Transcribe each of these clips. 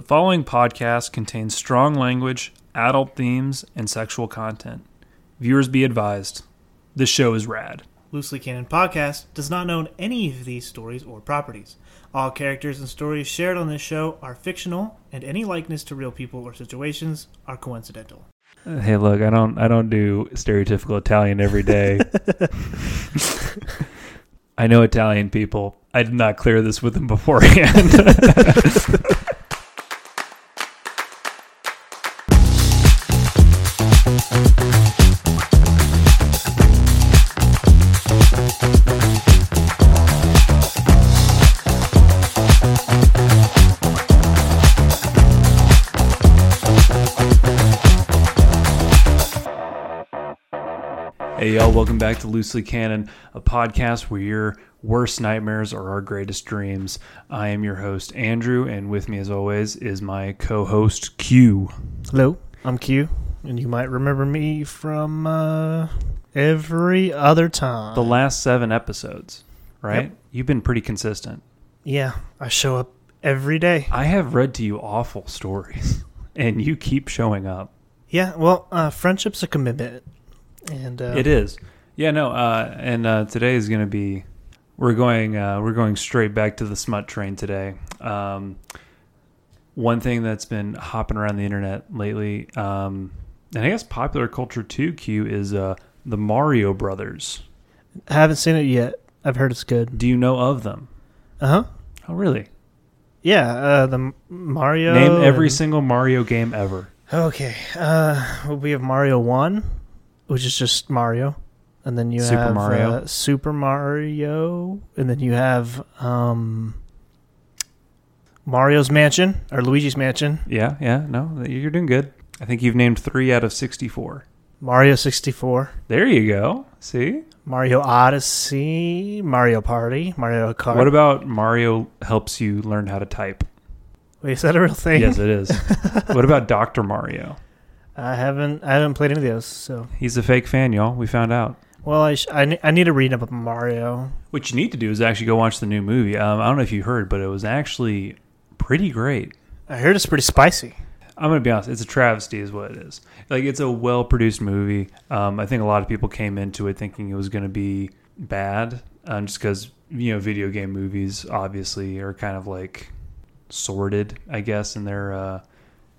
The following podcast contains strong language, adult themes, and sexual content. Viewers be advised. This show is rad. Loosely Canon Podcast does not own any of these stories or properties. All characters and stories shared on this show are fictional, and any likeness to real people or situations are coincidental. Uh, hey, look, I don't I don't do stereotypical Italian every day. I know Italian people. I did not clear this with them beforehand. Hey, y'all, welcome back to Loosely Canon, a podcast where your worst nightmares are our greatest dreams. I am your host, Andrew, and with me, as always, is my co host, Q. Hello, I'm Q, and you might remember me from uh, every other time. The last seven episodes, right? Yep. You've been pretty consistent. yeah, I show up every day. I have read to you awful stories, and you keep showing up. Yeah, well, uh, friendship's a commitment, and uh, It is. Yeah, no, uh, and uh, today is going to be. We're going. Uh, we're going straight back to the smut train today. Um, one thing that's been hopping around the internet lately, um, and I guess popular culture too, Q is uh, the Mario Brothers. I haven't seen it yet. I've heard it's good. Do you know of them? Uh huh. Oh, really? Yeah, uh, the Mario. Name every and- single Mario game ever. Okay. Uh, we have Mario One, which is just Mario, and then you Super have Mario. Uh, Super Mario, and then you have um, Mario's Mansion or Luigi's Mansion, Yeah, yeah. No, you're doing good. I think you've named three out of sixty-four. Mario sixty four, There you go. See. Mario Odyssey, Mario Party, Mario Kart. What about Mario helps you learn how to type? Wait, is that a real thing? Yes, it is. what about Dr. Mario? I haven't. I haven't played any of those. So, He's a fake fan, y'all. We found out. well, I sh- I, ne- I need to read up on Mario. What you need to do is actually go watch the new movie. Um, I don't know if you heard, but it was actually pretty great. I heard it's pretty spicy. I'm gonna be honest; it's a travesty, is what it is. Like it's a well-produced movie. Um, I think a lot of people came into it thinking it was gonna be bad, um, just because you know video game movies obviously are kind of like sordid, I guess, in their uh,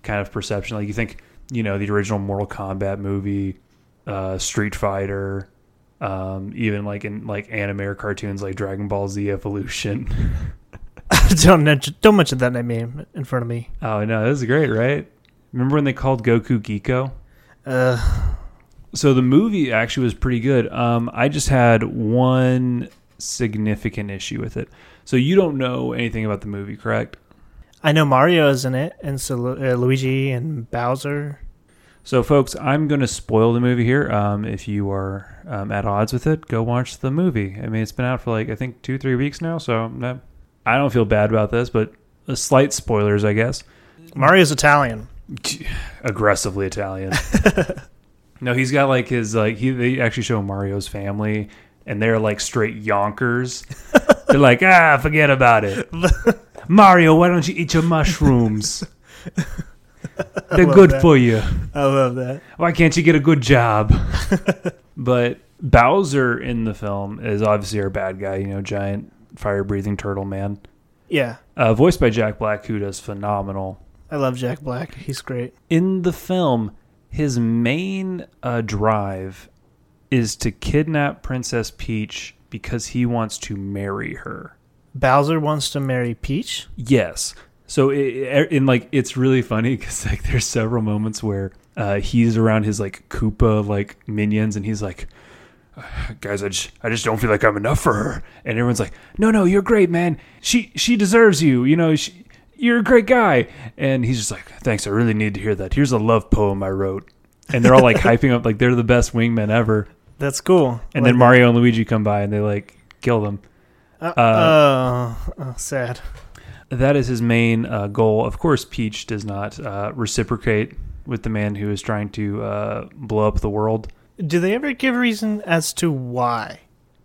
kind of perception. Like you think, you know, the original Mortal Kombat movie, uh, Street Fighter, um, even like in like anime or cartoons like Dragon Ball Z Evolution. don't mention, don't mention that name in front of me. oh no, this is great, right? Remember when they called Goku Geeko? Uh, So the movie actually was pretty good. Um, I just had one significant issue with it. So you don't know anything about the movie, correct? I know Mario is in it, and so uh, Luigi and Bowser. So, folks, I'm going to spoil the movie here. Um, if you are um, at odds with it, go watch the movie. I mean, it's been out for like I think two, three weeks now, so that, I don't feel bad about this, but slight spoilers, I guess. Mario's Italian. Aggressively Italian. no, he's got like his like he. They actually show Mario's family, and they're like straight yonkers. they're like, ah, forget about it. Mario, why don't you eat your mushrooms? They're good that. for you. I love that. Why can't you get a good job? but Bowser in the film is obviously our bad guy, you know, giant fire breathing turtle man. Yeah, Uh, voiced by Jack Black, who does phenomenal. I love Jack Black. He's great. In the film, his main uh, drive is to kidnap Princess Peach because he wants to marry her. Bowser wants to marry Peach. Yes. So it, in like it's really funny because like there's several moments where uh, he's around his like Koopa like minions and he's like, guys, I just I just don't feel like I'm enough for her. And everyone's like, no, no, you're great, man. She she deserves you. You know, she, you're a great guy. And he's just like, thanks. I really need to hear that. Here's a love poem I wrote. And they're all like hyping up like they're the best wingmen ever. That's cool. And Like then Mario and Luigi come by and they like kill them. Uh, uh, oh, sad. That is his main uh, goal. Of course, Peach does not uh, reciprocate with the man who is trying to uh, blow up the world. Do they ever give a reason as to why?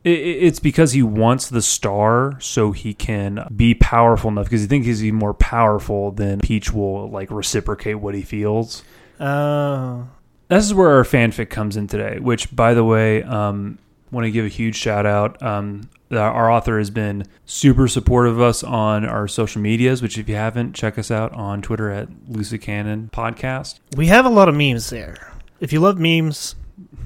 I- I- It's because he wants the star so he can be powerful enough because he thinks he's even more powerful than Peach will like reciprocate what he feels. Oh. This is where our fanfic comes in today, which by the way, um want to give a huge shout out. Um our author has been super supportive of us on our social medias, which if you haven't, check us out on Twitter at Loosely Canon Podcast. We have a lot of memes there. If you love memes,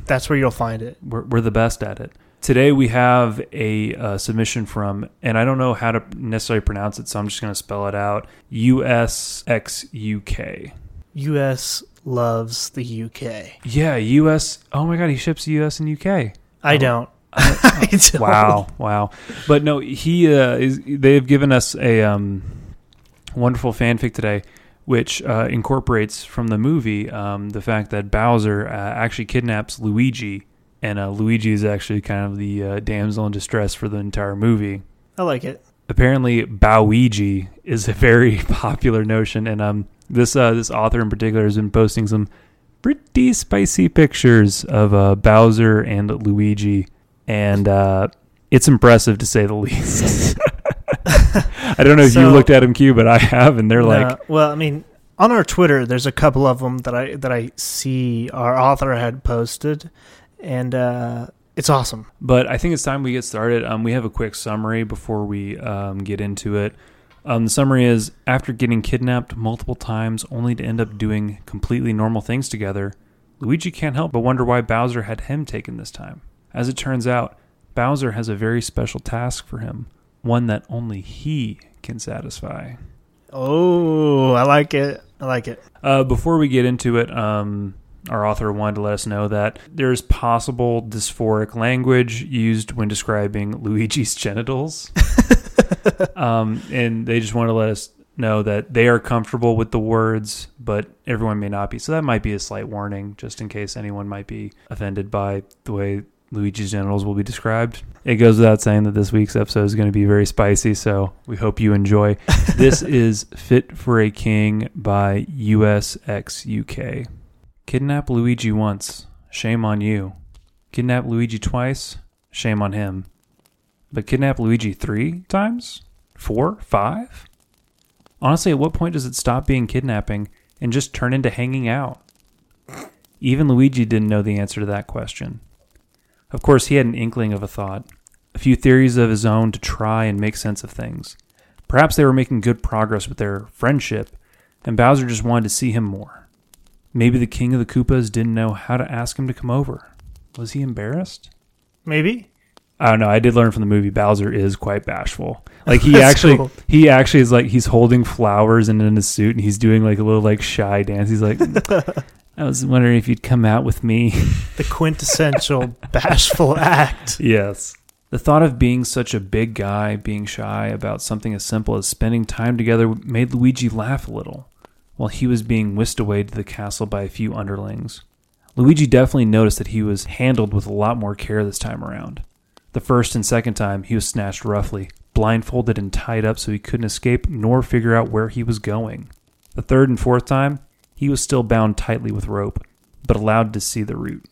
that's where you'll find it. We're, we're the best at it. Today we have a uh, submission from, and I don't know how to necessarily pronounce it, so I'm just going to spell it out USXUK. US loves the UK. Yeah, US. Oh my God, he ships US and UK. I don't. I don't. Wow, wow. But no, he uh, is. They've given us a um, wonderful fanfic today, which uh, incorporates from the movie um, the fact that Bowser uh, actually kidnaps Luigi, and uh, Luigi is actually kind of the uh, damsel in distress for the entire movie. I like it. Apparently, Bowigi is a very popular notion, and um, this uh, this author in particular has been posting some pretty spicy pictures of uh, Bowser and Luigi, and uh, it's impressive to say the least. I don't know if you looked at them, Q, but I have, and they're like, well, I mean, on our Twitter, there's a couple of them that I that I see our author had posted, and uh, it's awesome. But I think it's time we get started. Um, we have a quick summary before we um, get into it. Um, the summary is after getting kidnapped multiple times only to end up doing completely normal things together, Luigi can't help but wonder why Bowser had him taken this time. As it turns out, Bowser has a very special task for him, one that only he can satisfy. Oh, I like it. I like it. Uh, before we get into it, um, our author wanted to let us know that there's possible dysphoric language used when describing Luigi's genitals. um, and they just want to let us know that they are comfortable with the words, but everyone may not be. So that might be a slight warning, just in case anyone might be offended by the way Luigi's genitals will be described. It goes without saying that this week's episode is going to be very spicy, so we hope you enjoy. this is Fit for a King by USXUK. Kidnap Luigi once, shame on you. Kidnap Luigi twice, shame on him. But kidnap Luigi three times? Four? Five? Honestly, at what point does it stop being kidnapping and just turn into hanging out? Even Luigi didn't know the answer to that question. Of course, he had an inkling of a thought, a few theories of his own to try and make sense of things. Perhaps they were making good progress with their friendship, and Bowser just wanted to see him more. Maybe the king of the Koopas didn't know how to ask him to come over. Was he embarrassed? Maybe. I don't know. I did learn from the movie Bowser is quite bashful. Like he actually cool. he actually is like he's holding flowers and in a suit and he's doing like a little like shy dance. He's like I was wondering if you'd come out with me. The quintessential bashful act. yes. The thought of being such a big guy, being shy about something as simple as spending time together made Luigi laugh a little, while he was being whisked away to the castle by a few underlings. Luigi definitely noticed that he was handled with a lot more care this time around. The first and second time, he was snatched roughly, blindfolded and tied up so he couldn't escape nor figure out where he was going. The third and fourth time, he was still bound tightly with rope, but allowed to see the route.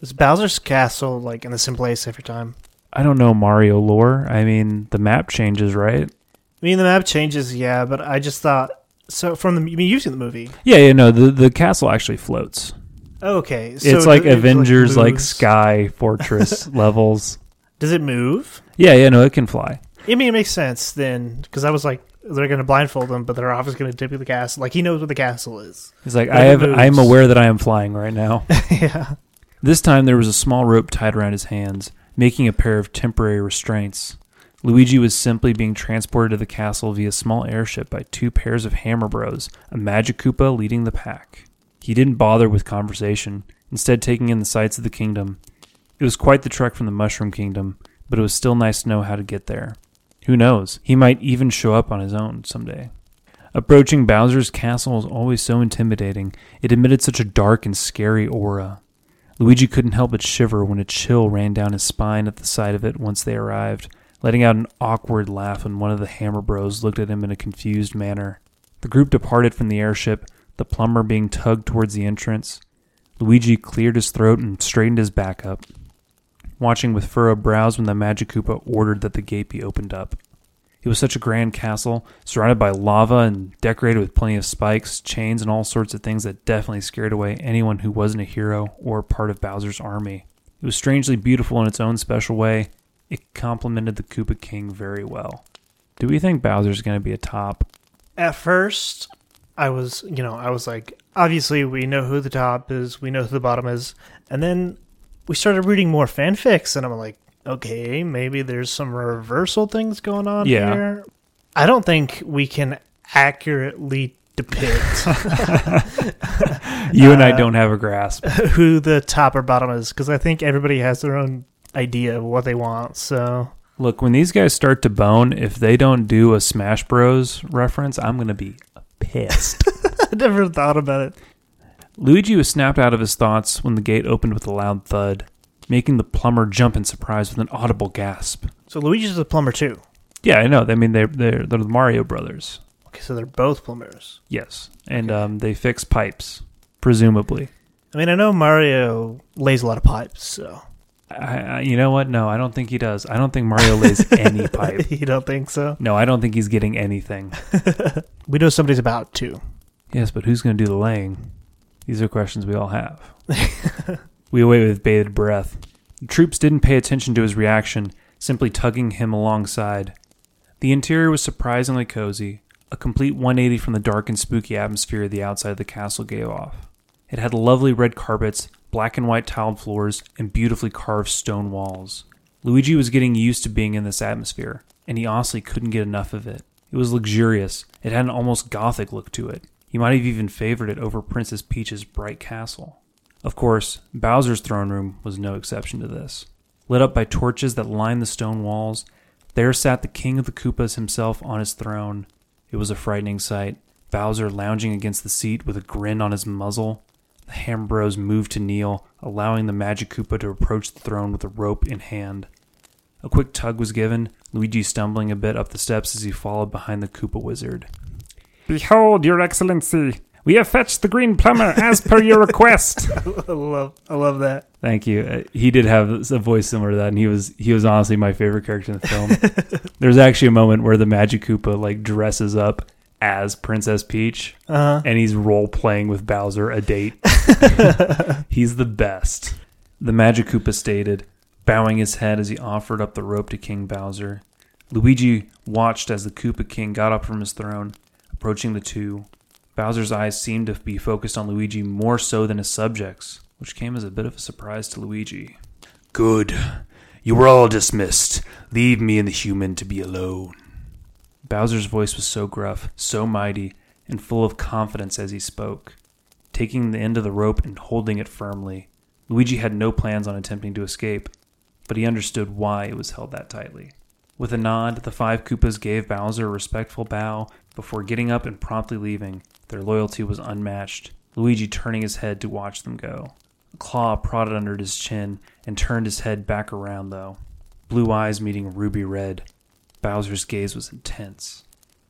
Is Bowser's castle like in the same place every time? I don't know Mario lore. I mean, the map changes, right? I mean, the map changes, yeah, but I just thought so. From the, I mean, you've seen the movie. Yeah, yeah, no, the the castle actually floats. Okay, so it's like it- Avengers, like, moves. sky fortress levels. Does it move? Yeah, yeah, no, it can fly. I mean, it makes sense then, because I was like, they're going to blindfold him, but they're obviously going to tip you the castle. Like he knows what the castle is. It's like I have. I am aware that I am flying right now. yeah. This time there was a small rope tied around his hands, making a pair of temporary restraints. Luigi was simply being transported to the castle via small airship by two pairs of Hammer Bros, a Magic Koopa leading the pack. He didn't bother with conversation, instead taking in the sights of the kingdom. It was quite the trek from the Mushroom Kingdom, but it was still nice to know how to get there. Who knows? He might even show up on his own someday. Approaching Bowser's castle was always so intimidating. It emitted such a dark and scary aura. Luigi couldn't help but shiver when a chill ran down his spine at the sight of it once they arrived, letting out an awkward laugh when one of the Hammer Bros looked at him in a confused manner. The group departed from the airship, the plumber being tugged towards the entrance. Luigi cleared his throat and straightened his back up. Watching with furrowed brows when the Magic Koopa ordered that the gate be opened up. It was such a grand castle, surrounded by lava and decorated with plenty of spikes, chains, and all sorts of things that definitely scared away anyone who wasn't a hero or part of Bowser's army. It was strangely beautiful in its own special way. It complemented the Koopa King very well. Do we think Bowser's going to be a top? At first, I was, you know, I was like, obviously we know who the top is, we know who the bottom is, and then we started reading more fanfics, and I'm like, okay, maybe there's some reversal things going on Yeah. here. I don't think we can accurately depict You and I Uh, don't have a grasp. who the top or bottom is because I think everybody has their own idea of what they want. So Look, when these guys start to bone, if they don't do a Smash Bros reference, I'm going to be pissed. I never thought about it. Luigi was snapped out of his thoughts when the gate opened with a loud thud, making the plumber jump in surprise with an audible gasp. So Luigi's a plumber too. Yeah, I know. I mean, they're they're, they're the Mario brothers. Okay, so they're both plumbers. Yes, and um, they fix pipes, presumably. I mean, I know Mario lays a lot of pipes, so I, I, you know what? No, I don't think he does. I don't think Mario lays any pipe. you don't think so? No, I don't think he's getting anything. We know somebody's about to. Yes, but who's going to do the laying? These are questions we all have. we await with bated breath. The troops didn't pay attention to his reaction, simply tugging him alongside. The interior was surprisingly cozy, a complete 180 from the dark and spooky atmosphere the outside of the castle gave off. It had lovely red carpets, black and white tiled floors, and beautifully carved stone walls. Luigi was getting used to being in this atmosphere, and he honestly couldn't get enough of it. It was luxurious. It had an almost gothic look to it. He might have even favored it over Princess Peach's bright castle. Of course, Bowser's throne room was no exception to this. Lit up by torches that lined the stone walls, there sat the king of the Koopas himself on his throne. It was a frightening sight. Bowser lounging against the seat with a grin on his muzzle. The Hammer Bros moved to kneel, allowing the Magic Koopa to approach the throne with a rope in hand. A quick tug was given, Luigi stumbling a bit up the steps as he followed behind the Koopa wizard. Behold, Your Excellency, we have fetched the Green Plumber as per your request. I love, I love that. Thank you. Uh, he did have a voice similar to that, and he was he was honestly my favorite character in the film. There's actually a moment where the Magic Koopa like dresses up as Princess Peach, Uh, and he's role playing with Bowser a date. he's the best. The Magic Koopa stated, bowing his head as he offered up the rope to King Bowser. Luigi watched as the Koopa King got up from his throne, approaching the two. Bowser's eyes seemed to be focused on Luigi more so than his subjects, which came as a bit of a surprise to Luigi. Good. You were all dismissed. Leave me and the human to be alone. Bowser's voice was so gruff, so mighty, and full of confidence as he spoke. Taking the end of the rope and holding it firmly, Luigi had no plans on attempting to escape, but he understood why it was held that tightly. With a nod, the five Koopas gave Bowser a respectful bow before getting up and promptly leaving. Their loyalty was unmatched, Luigi turning his head to watch them go. A claw prodded under his chin and turned his head back around, though. Blue eyes meeting ruby red. Bowser's gaze was intense,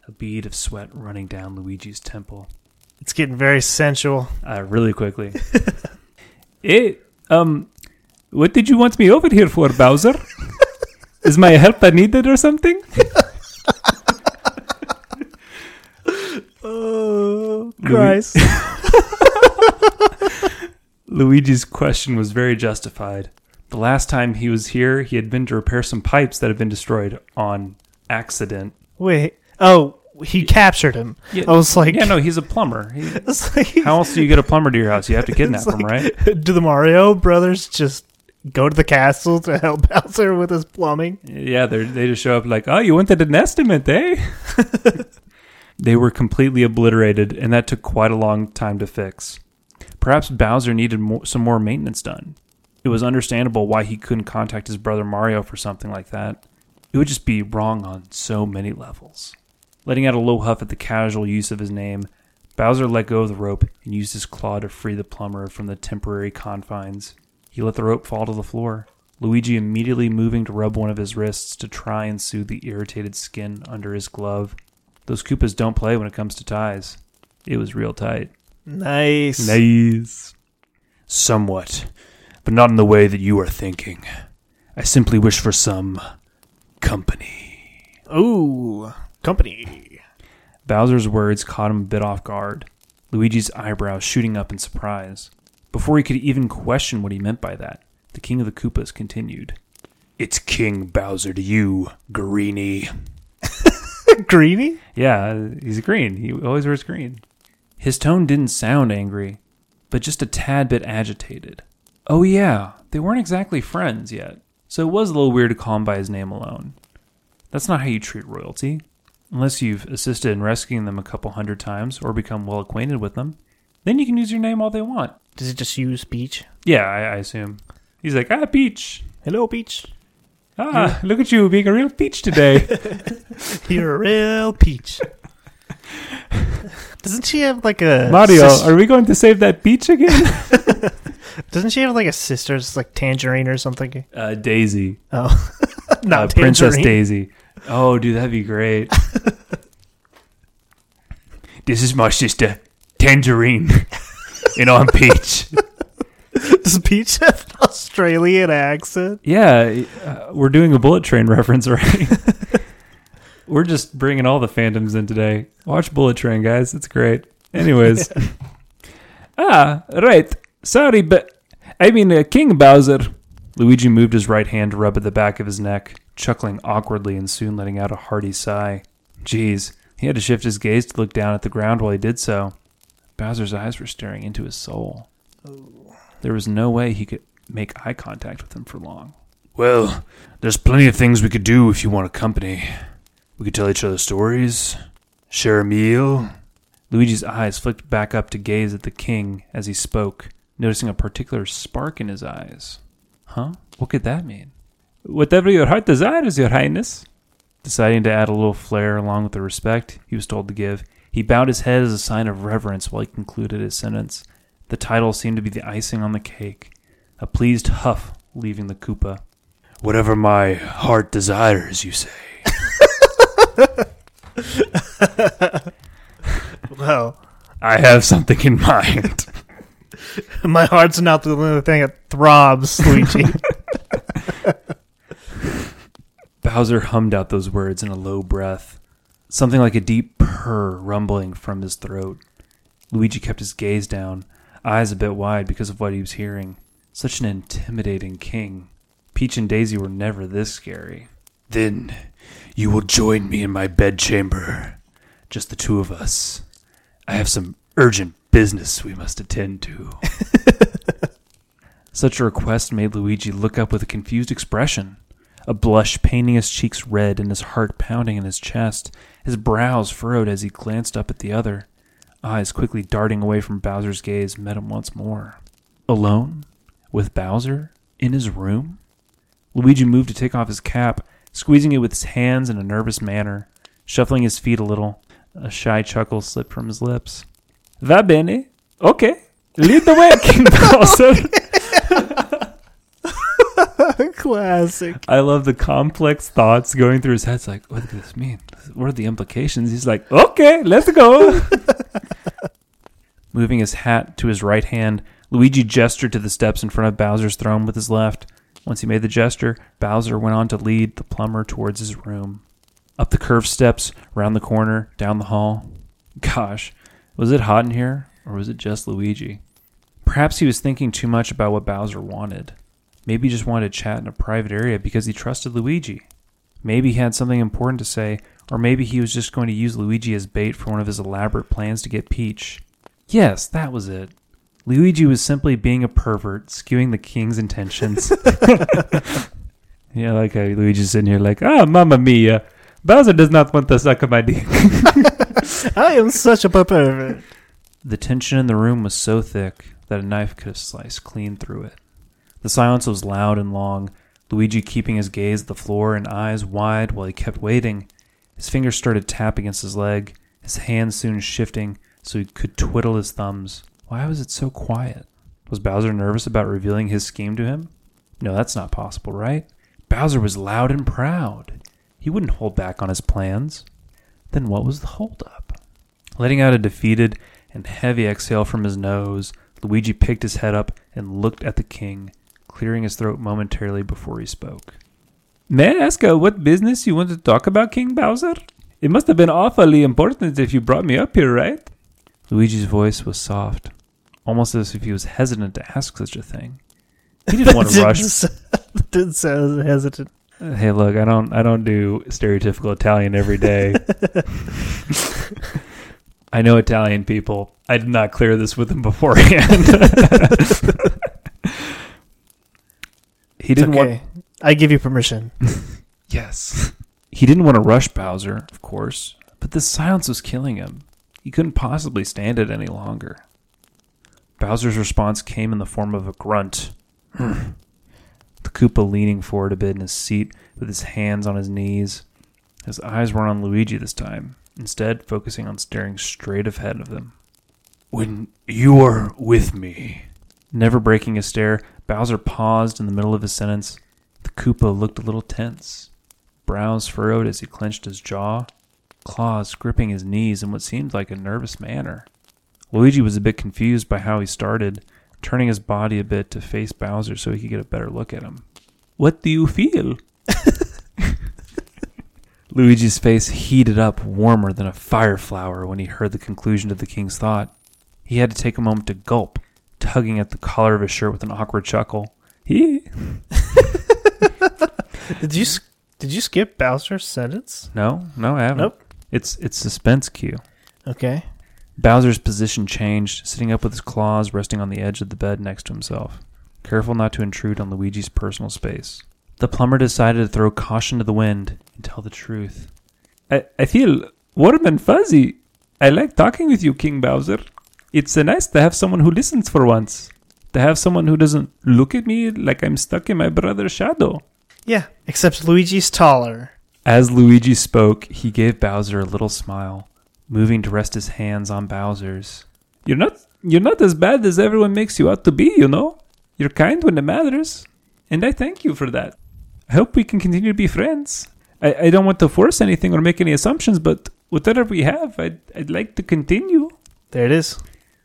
a bead of sweat running down Luigi's temple. it's getting very sensual. Uh, really quickly. hey, um, what did you want me over here for, Bowser? Is my help needed or something? Oh, Louis- Christ. Luigi's question was very justified. The last time he was here, he had been to repair some pipes that had been destroyed on accident. Wait. Oh, he captured him. Yeah, I was like, yeah, no, he's a plumber. He- like how else do you get a plumber to your house? You have to kidnap It's him, right? do the Mario brothers just go to the castle to help Bowser with his plumbing? Yeah, they they just show up like, oh, you wanted an estimate, eh? They were completely obliterated, and that took quite a long time to fix. Perhaps Bowser needed some more maintenance done. It was understandable why he couldn't contact his brother Mario for something like that. It would just be wrong on so many levels. Letting out a low huff at the casual use of his name, Bowser let go of the rope and used his claw to free the plumber from the temporary confines. He let the rope fall to the floor. Luigi immediately moving to rub one of his wrists to try and soothe the irritated skin under his glove. Those Koopas don't play when it comes to ties. It was real tight. Nice. Nice. Somewhat, but not in the way that you are thinking. I simply wish for some company. Ooh, company. Bowser's words caught him a bit off guard, Luigi's eyebrows shooting up in surprise. Before he could even question what he meant by that, the King of the Koopas continued. It's King Bowser to you, Greenie. Greeny? Yeah, he's green. He always wears green. His tone didn't sound angry, but just a tad bit agitated. Oh, yeah, they weren't exactly friends yet, so it was a little weird to call him by his name alone. That's not how you treat royalty. Unless you've assisted in rescuing them a couple hundred times or become well acquainted with them, then you can use your name all they want. Does it just use Peach? Yeah, I, I assume. He's like, ah, Peach. Hello, Peach. Ah, look at you being a real peach today. You're a real Peach. Doesn't she have like a Mario, sis- are we going to save that peach again? Doesn't she have like a sister's like Tangerine or something? Uh, Daisy. Oh, not uh, Princess Tangerine. Daisy. Oh, dude, that'd be great. this is my sister, Tangerine. and I'm Peach. Does Peach have Australian accent? Yeah, uh, we're doing a Bullet Train reference, right? we're just bringing all the fandoms in today. Watch Bullet Train, guys. It's great. Anyways. ah, right. Sorry, but I mean, uh, King Bowser. Luigi moved his right hand to rub at the back of his neck, chuckling awkwardly and soon letting out a hearty sigh. Geez, he had to shift his gaze to look down at the ground while he did so. Bowser's eyes were staring into his soul. There was no way he could make eye contact with him for long. Well, there's plenty of things we could do if you want a company. We could tell each other stories, share a meal. Luigi's eyes flicked back up to gaze at the king as he spoke, noticing a particular spark in his eyes. Huh? What could that mean? Whatever your heart desires, your highness. Deciding to add a little flair along with the respect he was told to give, he bowed his head as a sign of reverence while he concluded his sentence. The title seemed to be the icing on the cake, a pleased huff leaving the Koopa. Whatever my heart desires, you say. Well, I have something in mind. my heart's not the only thing that throbs, Luigi. Bowser hummed out those words in a low breath, something like a deep purr rumbling from his throat. Luigi kept his gaze down, eyes a bit wide because of what he was hearing. Such an intimidating king. Peach and Daisy were never this scary. Then you will join me in my bedchamber. Just the two of us. I have some urgent business we must attend to. Such a request made Luigi look up with a confused expression, a blush painting his cheeks red and his heart pounding in his chest, his brows furrowed as he glanced up at the other. Eyes quickly darting away from Bowser's gaze met him once more. Alone? With Bowser? In his room? Luigi moved to take off his cap, squeezing it with his hands in a nervous manner, shuffling his feet a little. A shy chuckle slipped from his lips. Va bene. Okay. Lead the way, King Bowser. Classic. I love the complex thoughts going through his head. It's like, what does this mean? What are the implications? He's like, okay, let's go. Moving his hat to his right hand, Luigi gestured to the steps in front of Bowser's throne with his left. Once he made the gesture, Bowser went on to lead the plumber towards his room. Up the curved steps, round the corner, down the hall. Gosh, was it hot in here, or was it just Luigi? Perhaps he was thinking too much about what Bowser wanted. Maybe he just wanted to chat in a private area because he trusted Luigi. Maybe he had something important to say, or maybe he was just going to use Luigi as bait for one of his elaborate plans to get Peach. Yes, that was it. Luigi was simply being a pervert, skewing the king's intentions. yeah, like how Luigi's sitting here like, ah, mamma mia. Bowser does not want to suck of my dick. I am such a pervert. The tension in the room was so thick that a knife could have sliced clean through it. The silence was loud and long, Luigi keeping his gaze at the floor and eyes wide while he kept waiting. His fingers started tapping against his leg, his hands soon shifting so he could twiddle his thumbs. Why was it so quiet? Was Bowser nervous about revealing his scheme to him? No, that's not possible, right? Bowser was loud and proud. He wouldn't hold back on his plans. Then what was the holdup? Letting out a defeated and heavy exhale from his nose, Luigi picked his head up and looked at the king, clearing his throat momentarily before he spoke. May I ask uh, what business you want to talk about, King Bowser? It must have been awfully important if you brought me up here, right? Luigi's voice was soft, almost as if he was hesitant to ask such a thing. He didn't want to rush. Didn't sound hesitant. Uh, Hey, look, I don't, I don't do stereotypical Italian every day. I know Italian people. I did not clear this with him beforehand. he didn't want. I give you permission. Yes. He didn't want to rush Bowser, of course, but the silence was killing him. He couldn't possibly stand it any longer. Bowser's response came in the form of a grunt. Hmm. the Koopa leaning forward a bit in his seat with his hands on his knees. His eyes weren't on Luigi this time, instead, focusing on staring straight ahead of them. When you are with me. Never breaking his stare, Bowser paused in the middle of his sentence. The Koopa looked a little tense, brows furrowed as he clenched his jaw, claws gripping his knees in what seemed like a nervous manner. Luigi was a bit confused by how he started, turning his body a bit to face Bowser so he could get a better look at him. What do you feel? Luigi's face heated up warmer than a fire flower when he heard the conclusion to the king's thought. He had to take a moment to gulp, tugging at the collar of his shirt with an awkward chuckle. He Did you did you skip Bowser's sentence? No, no, I haven't. Nope. It's it's suspense Q. Okay. Bowser's position changed, sitting up with his claws resting on the edge of the bed next to himself, careful not to intrude on Luigi's personal space. The plumber decided to throw caution to the wind and tell the truth. I, I feel warm and fuzzy. I like talking with you, King Bowser. It's uh, nice to have someone who listens for once. To have someone who doesn't look at me like I'm stuck in my brother's shadow. Yeah. Except Luigi's taller. As Luigi spoke, he gave Bowser a little smile, moving to rest his hands on Bowser's. You're not you're not as bad as everyone makes you out to be, you know? You're kind when it matters. And I thank you for that. I hope we can continue to be friends. I, I don't want to force anything or make any assumptions, but whatever we have, I'd, I'd like to continue. There it is.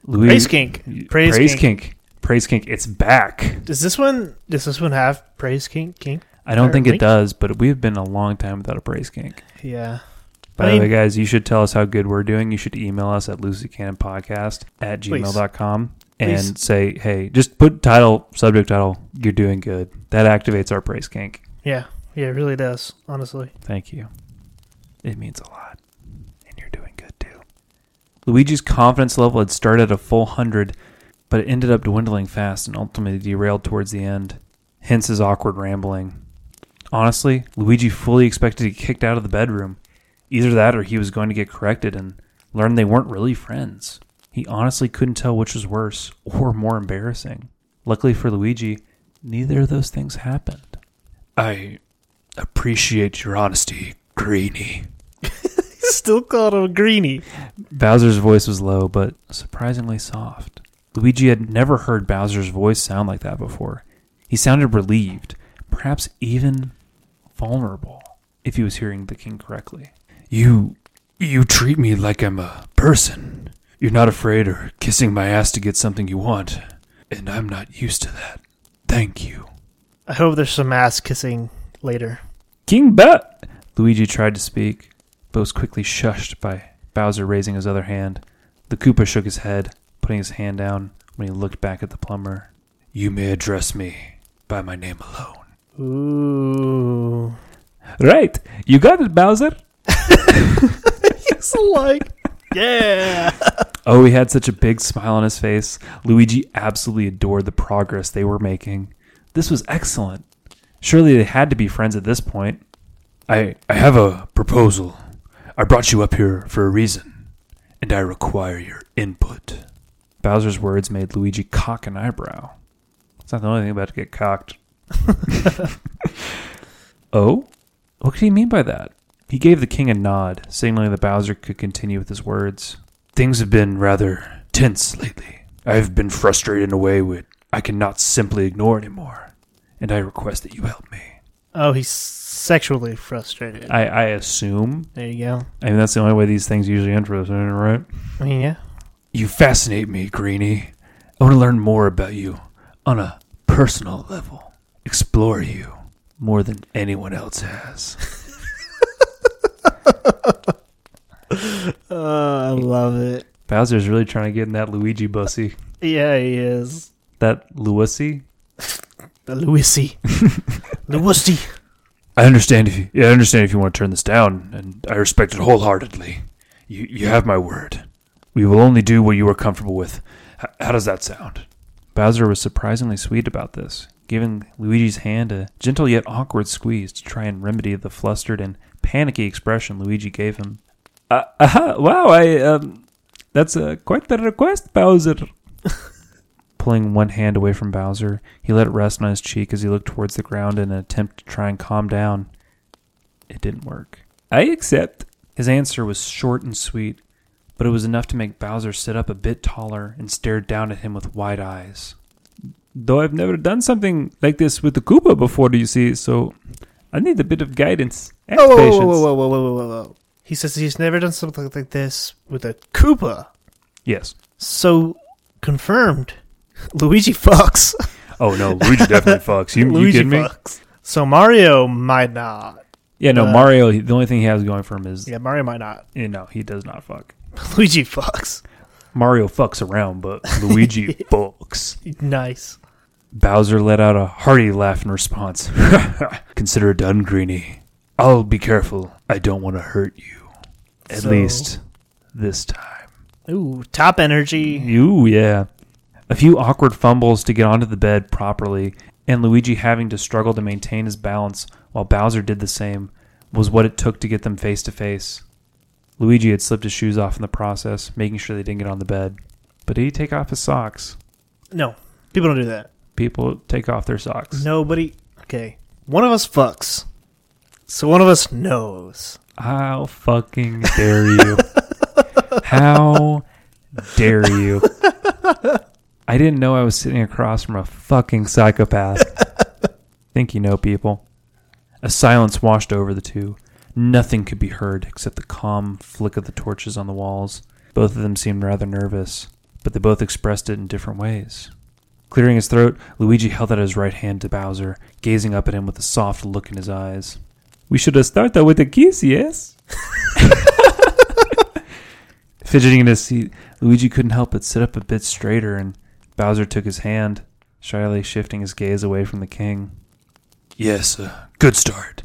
Luigi, Praise Kink. Praise, Praise Kink. Kink. Praise Kink. It's back. Does this one does this one have Praise Kink? Kink? I don't Or think it does, but we've been a long time without a Praise Kink. Yeah. By the way, guys, you should tell us how good we're doing. You should email us at looselycanonpodcast at gmail.com and Please. say, hey, just put title, subject title, you're doing good. That activates our praise kink. Yeah. Yeah, it really does, honestly. Thank you. It means a lot. And you're doing good too. Luigi's confidence level had started at a full hundred, but it ended up dwindling fast and ultimately derailed towards the end. Hence his awkward rambling. Honestly, Luigi fully expected to get kicked out of the bedroom. Either that or he was going to get corrected and learn they weren't really friends. He honestly couldn't tell which was worse or more embarrassing. Luckily for Luigi, neither of those things happened. I appreciate your honesty, Greenie. Still called him a greenie. Bowser's voice was low, but surprisingly soft. Luigi had never heard Bowser's voice sound like that before. He sounded relieved, perhaps even vulnerable, if he was hearing the king correctly. You you treat me like I'm a person. You're not afraid or kissing my ass to get something you want, and I'm not used to that. Thank you. I hope there's some ass kissing later. King Bat! Luigi tried to speak, but was quickly shushed by Bowser raising his other hand. The Koopa shook his head, putting his hand down when he looked back at the plumber. You may address me by my name alone. Ooh. Right, you got it, Bowser. He's like, yeah. Oh, he had such a big smile on his face. Luigi absolutely adored the progress they were making. This was excellent. Surely they had to be friends at this point. I I have a proposal. I brought you up here for a reason, and I require your input. Bowser's words made Luigi cock an eyebrow. It's not the only thing about to get cocked. oh? What could he mean by that? He gave the king a nod, signaling that Bowser could continue with his words. Things have been rather tense lately. I have been frustrated in a way which I cannot simply ignore anymore, and I request that you help me. Oh, he's sexually frustrated. I, I assume. there you go. I mean, that's the only way these things usually end for us, right? I mean, yeah. You fascinate me, Greenie. I want to learn more about you on a personal level, explore you more than anyone else has. Uh, I love it. Bowser's really trying to get in that Luigi bussy. Yeah, he is. That Lucy? The Luisi. Luisi. I understand if you yeah, I understand if you want to turn this down, and I respect it wholeheartedly. You you have my word. We will only do what you are comfortable with. H- how does that sound? Bowser was surprisingly sweet about this, giving Luigi's hand a gentle yet awkward squeeze to try and remedy the flustered and panicky expression Luigi gave him. Uh, uh, wow, I um, that's uh, quite the request, Bowser. Pulling one hand away from Bowser, he let it rest on his cheek as he looked towards the ground in an attempt to try and calm down. It didn't work. I accept. His answer was short and sweet, but it was enough to make Bowser sit up a bit taller and stare down at him with wide eyes. Though I've never done something like this with the Koopa before, do you see, so I need a bit of guidance and Oh, patience. whoa, whoa, whoa, whoa, whoa, whoa, whoa. He says he's never done something like this with a Koopa. Yes. So, confirmed. Luigi fucks. Oh no, Luigi definitely fucks. You, you Luigi kidding me? So, Mario might not. Yeah, no, Uh, Mario. The only thing he has going for him is, Yeah, Mario might not. you know, he does not fuck. Luigi fucks. Mario fucks around, but Luigi fucks. Nice. Bowser let out a hearty laugh in response. Consider it done, Greenie. I'll be careful. I don't want to hurt you. At So- least this time. Ooh, top energy. Ooh, yeah. A few awkward fumbles to get onto the bed properly, and Luigi having to struggle to maintain his balance while Bowser did the same, was what it took to get them face to face. Luigi had slipped his shoes off in the process, making sure they didn't get on the bed. But did he take off his socks? No, people don't do that. People take off their socks. Nobody. Okay. One of us fucks. So one of us knows. How fucking dare you? How dare you? I didn't know I was sitting across from a fucking psychopath. Think you know, people. A silence washed over the two. Nothing could be heard except the calm flick of the torches on the walls. Both of them seemed rather nervous, but they both expressed it in different ways. Clearing his throat, Luigi held out his right hand to Bowser, gazing up at him with a soft look in his eyes. We should have started with a kiss, yes? Fidgeting in his seat, Luigi couldn't help but sit up a bit straighter, and Bowser took his hand, shyly shifting his gaze away from the king. Yes, uh, good start.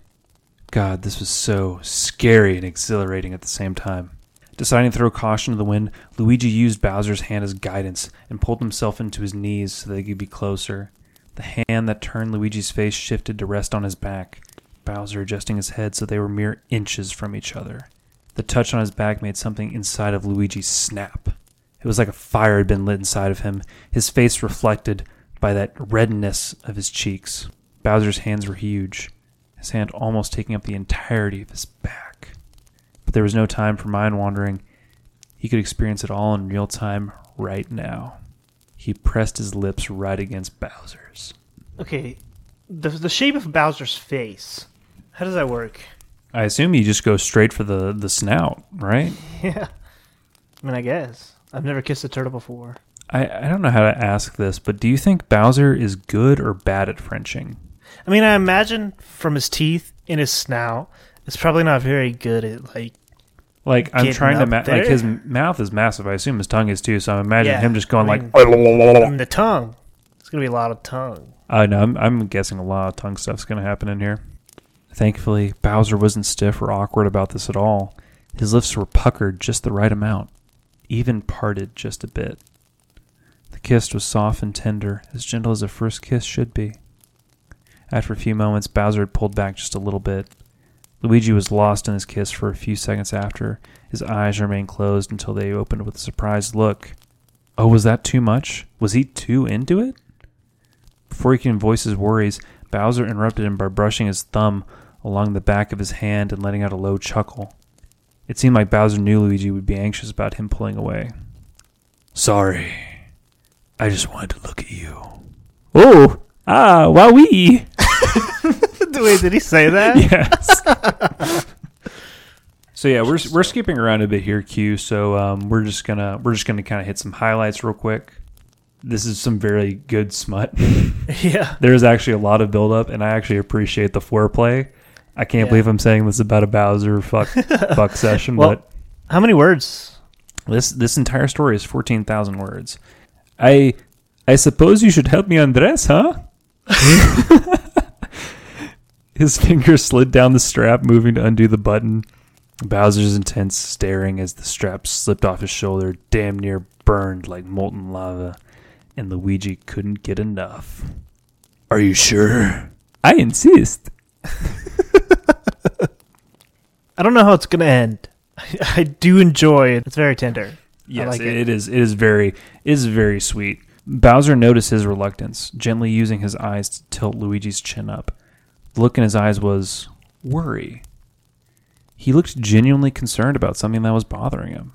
God, this was so scary and exhilarating at the same time. Deciding to throw caution to the wind, Luigi used Bowser's hand as guidance and pulled himself into his knees so they could be closer. The hand that turned Luigi's face shifted to rest on his back, Bowser adjusting his head so they were mere inches from each other. The touch on his back made something inside of Luigi snap. It was like a fire had been lit inside of him, his face reflected by that redness of his cheeks. Bowser's hands were huge, his hand almost taking up the entirety of his back. But there was no time for mind wandering. He could experience it all in real time right now. He pressed his lips right against Bowser's. Okay, the the shape of Bowser's face. How does that work? I assume you just go straight for the, the snout, right? Yeah. I mean, I guess I've never kissed a turtle before. I, I don't know how to ask this, but do you think Bowser is good or bad at Frenching? I mean, I imagine from his teeth in his snout, it's probably not very good at like. Like I'm Getting trying to up ma- like his m- mouth is massive. I assume his tongue is too. So I'm imagining Yeah, him just going I like. mean- I mean, the tongue. It's gonna be a lot of tongue. I know. I'm, I'm guessing a lot of tongue stuff's going to happen in here. Thankfully, Bowser wasn't stiff or awkward about this at all. His lips were puckered just the right amount, even parted just a bit. The kiss was soft and tender, as gentle as a first kiss should be. After a few moments, Bowser had pulled back just a little bit. Luigi was lost in his kiss for a few seconds after. His eyes remained closed until they opened with a surprised look. Oh, was that too much? Was he too into it? Before he could voice his worries, Bowser interrupted him by brushing his thumb along the back of his hand and letting out a low chuckle. It seemed like Bowser knew Luigi would be anxious about him pulling away. Sorry. I just wanted to look at you. Oh, ah, wowee. Wait, did he say that? yes. so yeah, we're we're skipping around a bit here, Q. So um, we're just gonna we're just gonna kind of hit some highlights real quick. this is some very good smut. Yeah. There's actually a lot of buildup, and I actually appreciate the foreplay. I can't Yeah. believe I'm saying this about a Bowser fuck fuck session, Well- but How many words? this this entire story is fourteen thousand words. I I suppose you should help me undress, huh? His fingers slid down the strap, moving to undo the button. Bowser's intense, staring as the strap slipped off his shoulder, damn near burned like molten lava, and Luigi couldn't get enough. Are you sure? I insist. I don't know how it's going to end. I do enjoy it. It's very tender. Yes, like it- it. it is. It is very. It is very sweet. Bowser noticed his reluctance, gently using his eyes to tilt Luigi's chin up. The look in his eyes was worry. He looked genuinely concerned about something that was bothering him.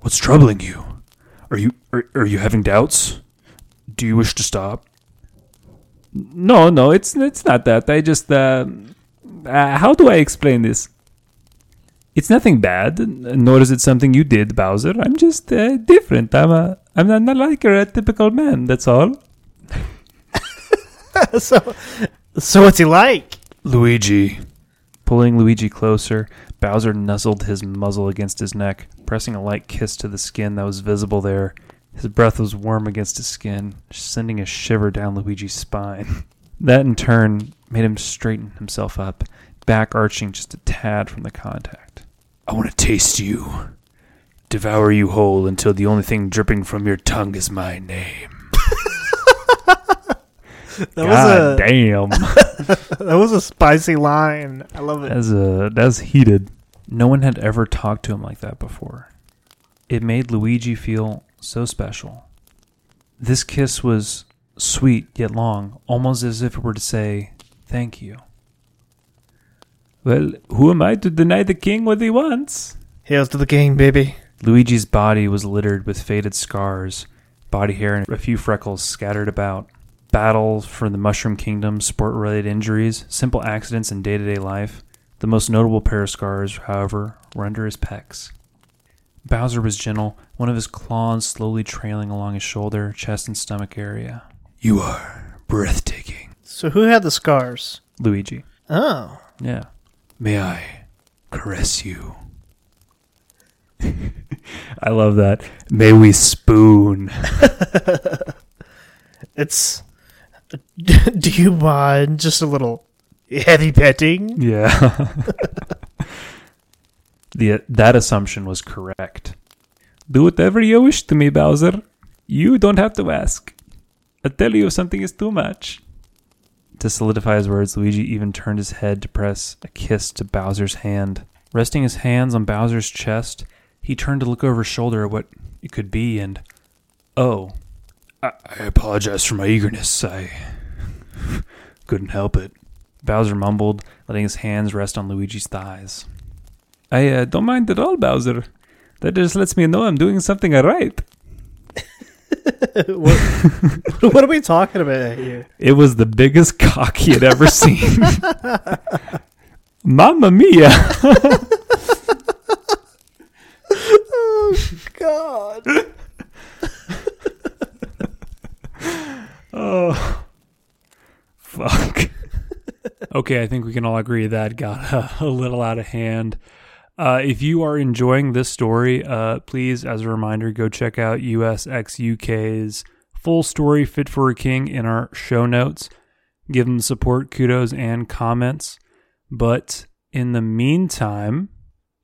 What's troubling you? Are you are, are you having doubts? Do you wish to stop? No, no, it's it's not that. I just uh, uh how do I explain this? It's nothing bad, nor is it something you did, Bowser. I'm just uh, different. I'm a, I'm not, not like a typical man. That's all. so, so what's he like? Luigi. Pulling Luigi closer, Bowser nuzzled his muzzle against his neck, pressing a light kiss to the skin that was visible there. His breath was warm against his skin, sending a shiver down Luigi's spine. That in turn made him straighten himself up, back arching just a tad from the contact. I want to taste you. Devour you whole until the only thing dripping from your tongue is my name. That God was a damn. that was a spicy line. I love it. That's a that's heated. No one had ever talked to him like that before. It made Luigi feel so special. This kiss was sweet yet long, almost as if it were to say, Thank you. Well, who am I to deny the king what he wants? Hails to the king, baby. Luigi's body was littered with faded scars, body hair, and a few freckles scattered about. Battles for the Mushroom Kingdom, sport related injuries, simple accidents in day to day life. The most notable pair of scars, however, were under his pecs. Bowser was gentle, one of his claws slowly trailing along his shoulder, chest, and stomach area. You are breathtaking. So who had the scars? Luigi. Oh, Yeah. May I caress you? I love that. May we spoon. it's. Do you mind just a little heavy petting? Yeah. the that assumption was correct. Do whatever you wish to me, Bowser. You don't have to ask. I tell you if something is too much. To solidify his words, Luigi even turned his head to press a kiss to Bowser's hand. Resting his hands on Bowser's chest, he turned to look over his shoulder at what it could be, and oh, I, I apologize for my eagerness. I couldn't help it. Bowser mumbled, letting his hands rest on Luigi's thighs. I uh, don't mind at all, Bowser. That just lets me know I'm doing something right. what, what are we talking about here? It was the biggest cock he had ever seen. Mamma mia! Oh God! Oh, fuck. Okay, I think we can all agree that got uh, a little out of hand. Uh, if you are enjoying this story, uh, please, as a reminder, go check out USX full story Fit for a King in our show notes. Give them support, kudos, and comments. But in the meantime,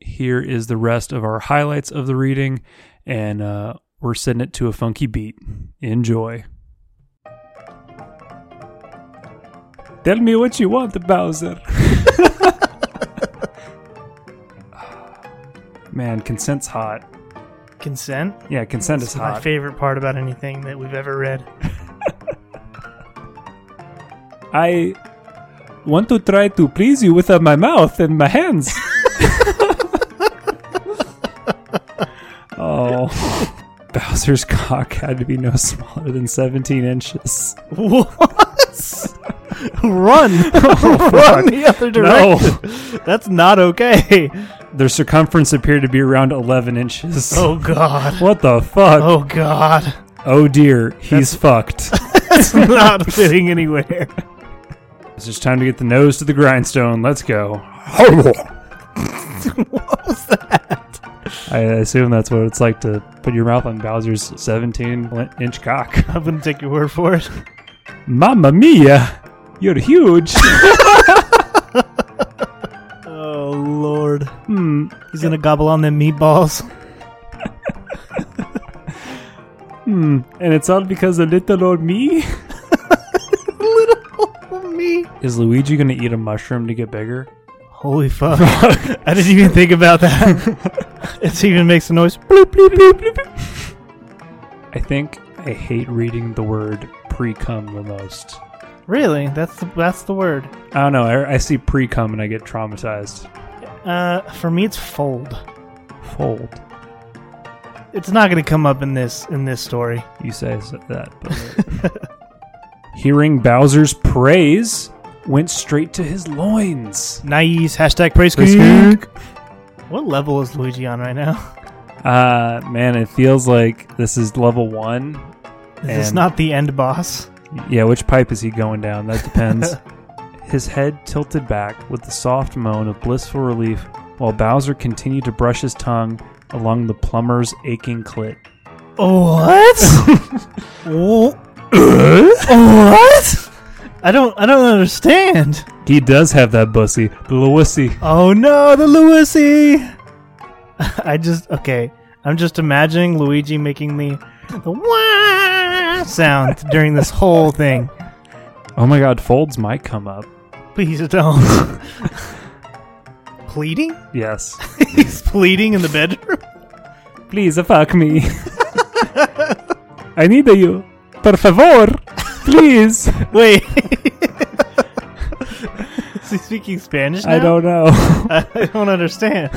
here is the rest of our highlights of the reading, and uh, we're setting it to a funky beat. Enjoy. Tell me what you want, Bowser. Man, consent's hot. Consent. Yeah, consent It's is my hot. favorite part about anything that we've ever read. I want to try to please you with uh, my mouth and my hands. oh. Bowser's cock had to be no smaller than 17 inches. What? Run! Run the other direction. That's not okay. Their circumference appeared to be around 11 inches. Oh God. What the fuck? Oh God. Oh dear, he's fucked. It's not fitting anywhere. It's just time to get the nose to the grindstone. Let's go. what was that? I assume that's what it's like to put your mouth on Bowser's 17 inch cock. I'm gonna take your word for it. Mamma mia! You're huge! Oh lord, hmm. he's gonna gobble on them meatballs. Hmm. And it's all because of little old me? Little old me. Is Luigi gonna eat a mushroom to get bigger? Holy fuck! I didn't even think about that. it even makes a noise. Bloop, bloop, bloop, bloop, bloop. I think I hate reading the word pre cum the most. Really? That's the, that's the word. I don't know. I, I see pre cum and I get traumatized. Uh, for me, it's fold. Fold. It's not gonna come up in this in this story. You say that. But Hearing Bowser's praise went straight to his loins. Nice hashtag praise. What level is Luigi on right now? Uh, man, it feels like this is level one. Is this not the end boss? Yeah, which pipe is he going down? That depends. his head tilted back with the soft moan of blissful relief while Bowser continued to brush his tongue along the plumber's aching clit. What? Wh- what? I don't I don't understand. He does have that bussy, the little. Oh no, the Luigi! I just okay. I'm just imagining Luigi making me the wah sound during this whole thing. Oh my god, folds might come up. Please don't. pleading? Yes. He's pleading in the bedroom. Please fuck me. I need you. Por favor. Please. Wait. Is he speaking Spanish now? I don't know. I I don't understand.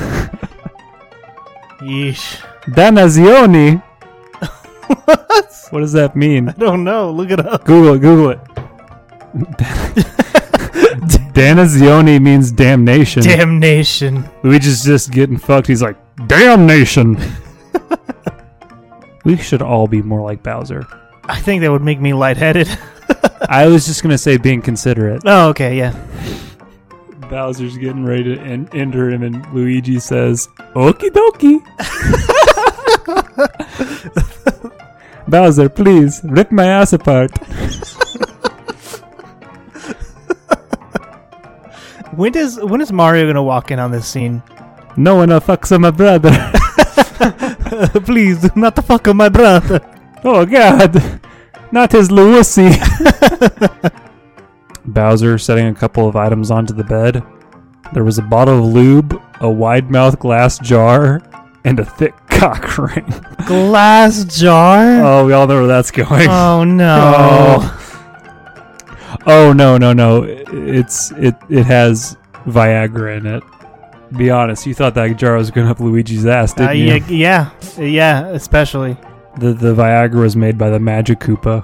Yeesh. Danazioni. What? What does that mean? I don't know. Look it up. Google it, Google it. Danazioni means damnation. Damnation. Luigi's just getting fucked. He's like, damnation. we should all be more like Bowser. I think that would make me lightheaded. I was just gonna say being considerate. oh, okay, yeah. Bowser's getting ready to en- enter him, and Luigi says, "Okie dokie." Bowser, please rip my ass apart. When does when is Mario gonna walk in on this scene? No one fucks on my brother. Please, do not the fuck of my brother. Oh God, not his Lucy. Bowser setting a couple of items onto the bed. There was a bottle of lube, a wide mouth glass jar, and a thick cock ring. Glass jar. Oh, we all know where that's going. Oh no. Oh no, no, no! It's it it has Viagra in it. Be honest, you thought that jar was going up Luigi's ass, didn't Uh, you? yeah, yeah, yeah, especially. The the Viagra was made by the Magic Koopa.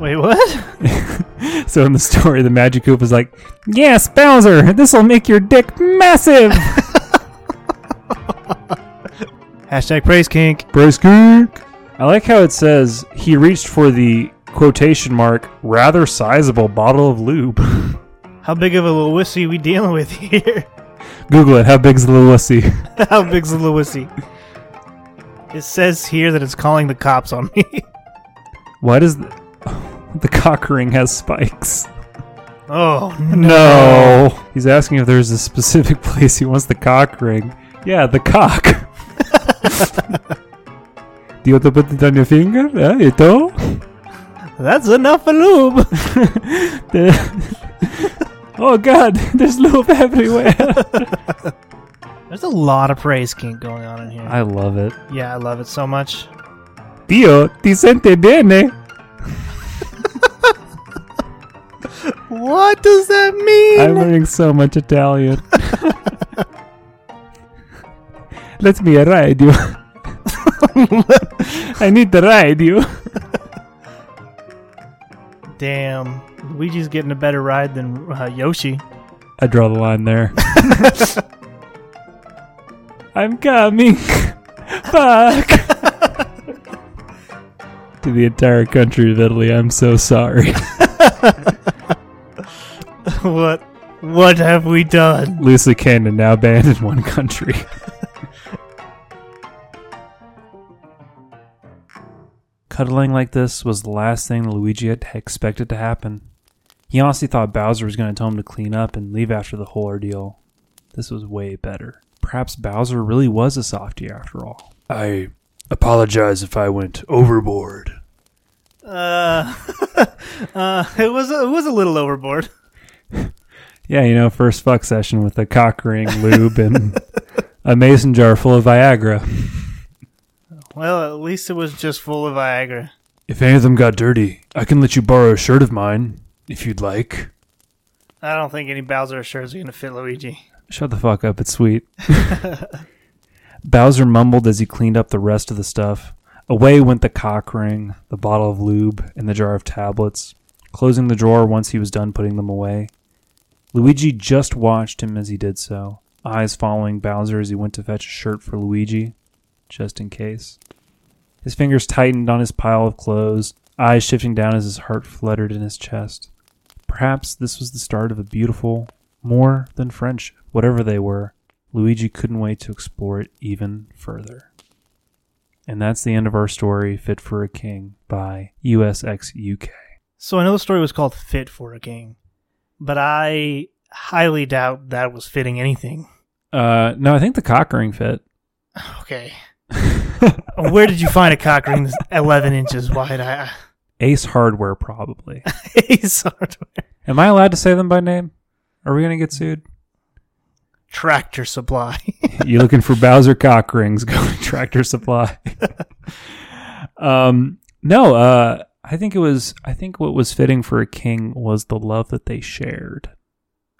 Wait, what? So in the story, the Magic Koopa's like, "Yes, Bowser, this will make your dick massive." Hashtag praise kink. Bryce kink. I like how it says he reached for the quotation mark rather sizable bottle of lube. How big of a little wussy we dealing with here? Google it. How big's the little wussy? How big's a little wussy? It says here that it's calling the cops on me. Why does the, the cock ring has spikes? Oh No. He's asking if there's a specific place he wants the cock ring. Yeah, the cock. Do you want to put it on your finger? Yeah, you do? That's enough for lube. oh god, there's lube everywhere. There's a lot of praise kink going on in here. I love it. yeah, I love it so much. Dio, ti sente bene? What does that mean? I'm learning so much Italian. Let me ride you. I need to ride you. Damn, Luigi's getting a better ride than uh, Yoshi. I draw the line there. I'm coming. Fuck. to the entire country of Italy, I'm so sorry. what what have we done? Loosely Canon now banned in one country. Cuddling like this was the last thing Luigi had expected to happen. He honestly thought Bowser was going to tell him to clean up and leave after the whole ordeal. This was way better. Perhaps Bowser really was a softie after all. I apologize if I went overboard. Uh, uh, it was it was a little overboard. Yeah, you know, first fuck session with a cock ring, lube, and a mason jar full of Viagra. Well, at least it was just full of Viagra. If any of them got dirty, I can let you borrow a shirt of mine, if you'd like. I don't think any Bowser shirts are gonna fit Luigi. Shut the fuck up, it's sweet. Bowser mumbled as he cleaned up the rest of the stuff. Away went the cock ring, the bottle of lube, and the jar of tablets, closing the drawer once he was done putting them away. Luigi just watched him as he did so, eyes following Bowser as he went to fetch a shirt for Luigi, just in case. His fingers tightened on his pile of clothes, eyes shifting down as his heart fluttered in his chest. Perhaps this was the start of a beautiful, more than friendship, whatever they were. Luigi couldn't wait to explore it even further. And that's the end of our story, Fit for a King by USX UK. So I know the story was called "Fit for a King," but I highly doubt that was fitting anything. Uh, no, I think the cock ring fit. Okay, where did you find a cock ring that's eleven inches wide? I, Ace Hardware, probably. Ace Hardware. Am I allowed to say them by name? Are we going to get sued? Tractor Supply. you looking for Bowser cock rings? Go to Tractor Supply. um, no, uh, I think it was. I think what was fitting for a king was the love that they shared,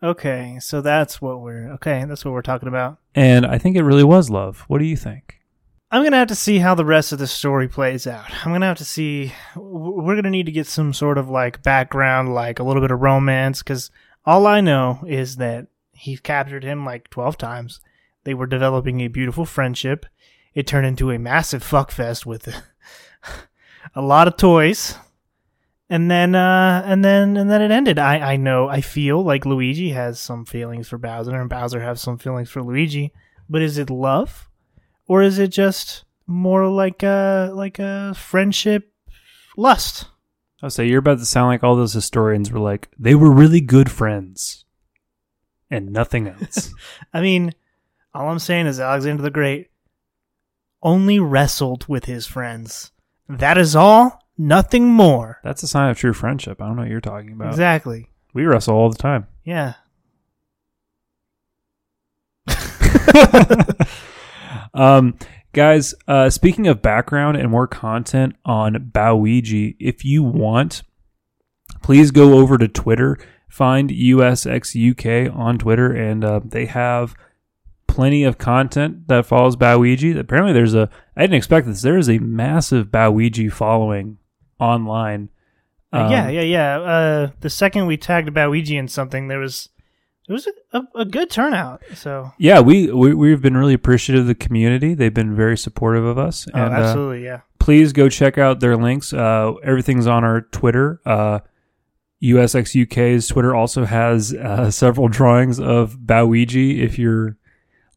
okay, so that's what we're okay. That's what we're talking about. and I think it really was love. What do you think? I'm gonna have to see how the rest of the story plays out. I'm gonna have to see. We're gonna need to get some sort of like background, like a little bit of romance, because all I know is that he captured him like 12 times. They were developing a beautiful friendship. It turned into a massive fuckfest with a lot of toys. And then, uh, and then, and then it ended. I, I know, I feel like Luigi has some feelings for Bowser, and Bowser has some feelings for Luigi. But is it love? Or is it just more like a like a friendship lust? I'll say you're about to sound like all those historians were like they were really good friends, and nothing else. I mean, all I'm saying is Alexander the Great only wrestled with his friends. That is all, nothing more. That's a sign of true friendship. I don't know what you're talking about. Exactly. We wrestle all the time. Yeah. Um, guys, uh, speaking of background and more content on Bowigi, if you want, please go over to Twitter, find USXUK on Twitter, and uh, they have plenty of content that follows Bowigi. Apparently, there's a I didn't expect this. There is a massive Bowigi following online. Uh, Um, yeah, yeah, yeah. Uh, the second we tagged Bowigi in something, there was it was a, a, a good turnout. So Yeah, we, we we've been really appreciative of the community. They've been very supportive of us. oh, and, uh, absolutely, yeah. please go check out their links. Uh, everything's on our Twitter. Uh, USXUK's Twitter also has uh, several drawings of Bowigi if you're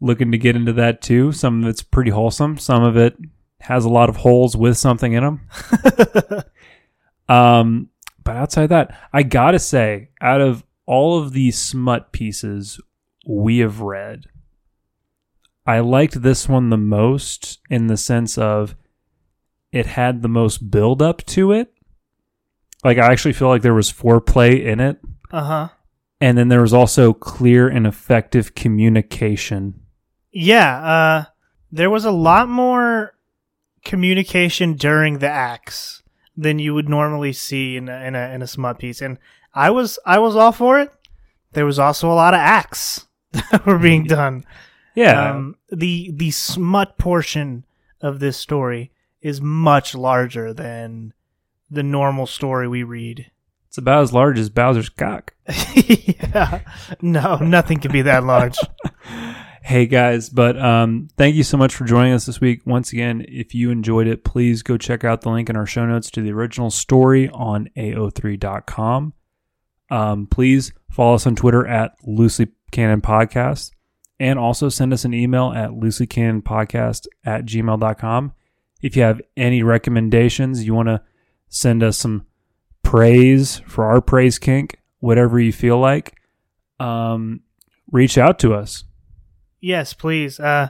looking to get into that too. Some of it's pretty wholesome. Some of it has a lot of holes with something in them. Um, but outside that, I gotta say, out of all of the smut pieces we have read, I liked this one the most in the sense of it had the most build up to it. Like I actually feel like there was foreplay in it, Uh huh. and then there was also clear and effective communication. Yeah, uh, there was a lot more communication during the acts than you would normally see in a, in a in a smut piece, and I was I was all for it. There was also a lot of acts that were being done. Yeah, Um, the the smut portion of this story is much larger than the normal story we read. it's about as large as Bowser's cock. yeah, no, nothing can be that large. Hey guys, but um, thank you so much for joining us this week. Once again, if you enjoyed it, please go check out the link in our show notes to the original story on AO3.com. Um, please follow us on Twitter at Loosely Canon Podcast and also send us an email at looselycanonpodcast at gmail.com. If you have any recommendations, you want to send us some praise for our praise kink, whatever you feel like, um, reach out to us. Yes, please. Uh,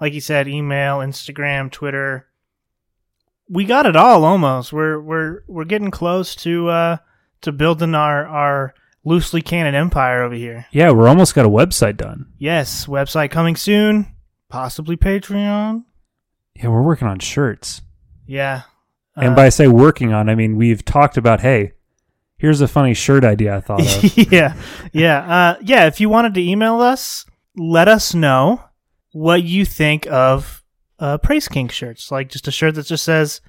like you said, email, Instagram, Twitter. We got it all almost. We're we're we're getting close to uh to building our our loosely canon empire over here. Yeah, we're almost got a website done. Yes, website coming soon. Possibly Patreon. Yeah, we're working on shirts. Yeah. And Uh, by say working on, I mean we've talked about, hey, here's a funny shirt idea I thought of. yeah, yeah, uh, yeah. If you wanted to email us, let us know what you think of uh, praise kink shirts. Like just a shirt that just says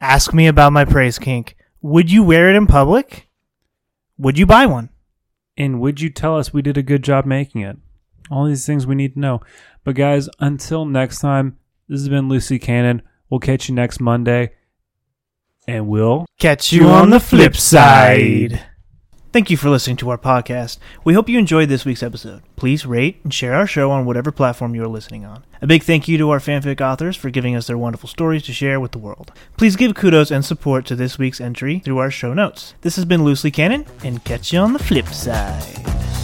"Ask me about my praise kink." Would you wear it in public? Would you buy one? and would you tell us we did a good job making it? All these things we need to know. But guys, until next time, this has been Loosely Canon. We'll catch you next Monday. And we'll Catch you on the flip side. Thank you for listening to our podcast. We hope you enjoyed this week's episode. Please rate and share our show on whatever platform you are listening on. A big thank you to our fanfic authors for giving us their wonderful stories to share with the world. Please give kudos and support to this week's entry through our show notes. This has been Loosely Canon, and catch you on the flip side.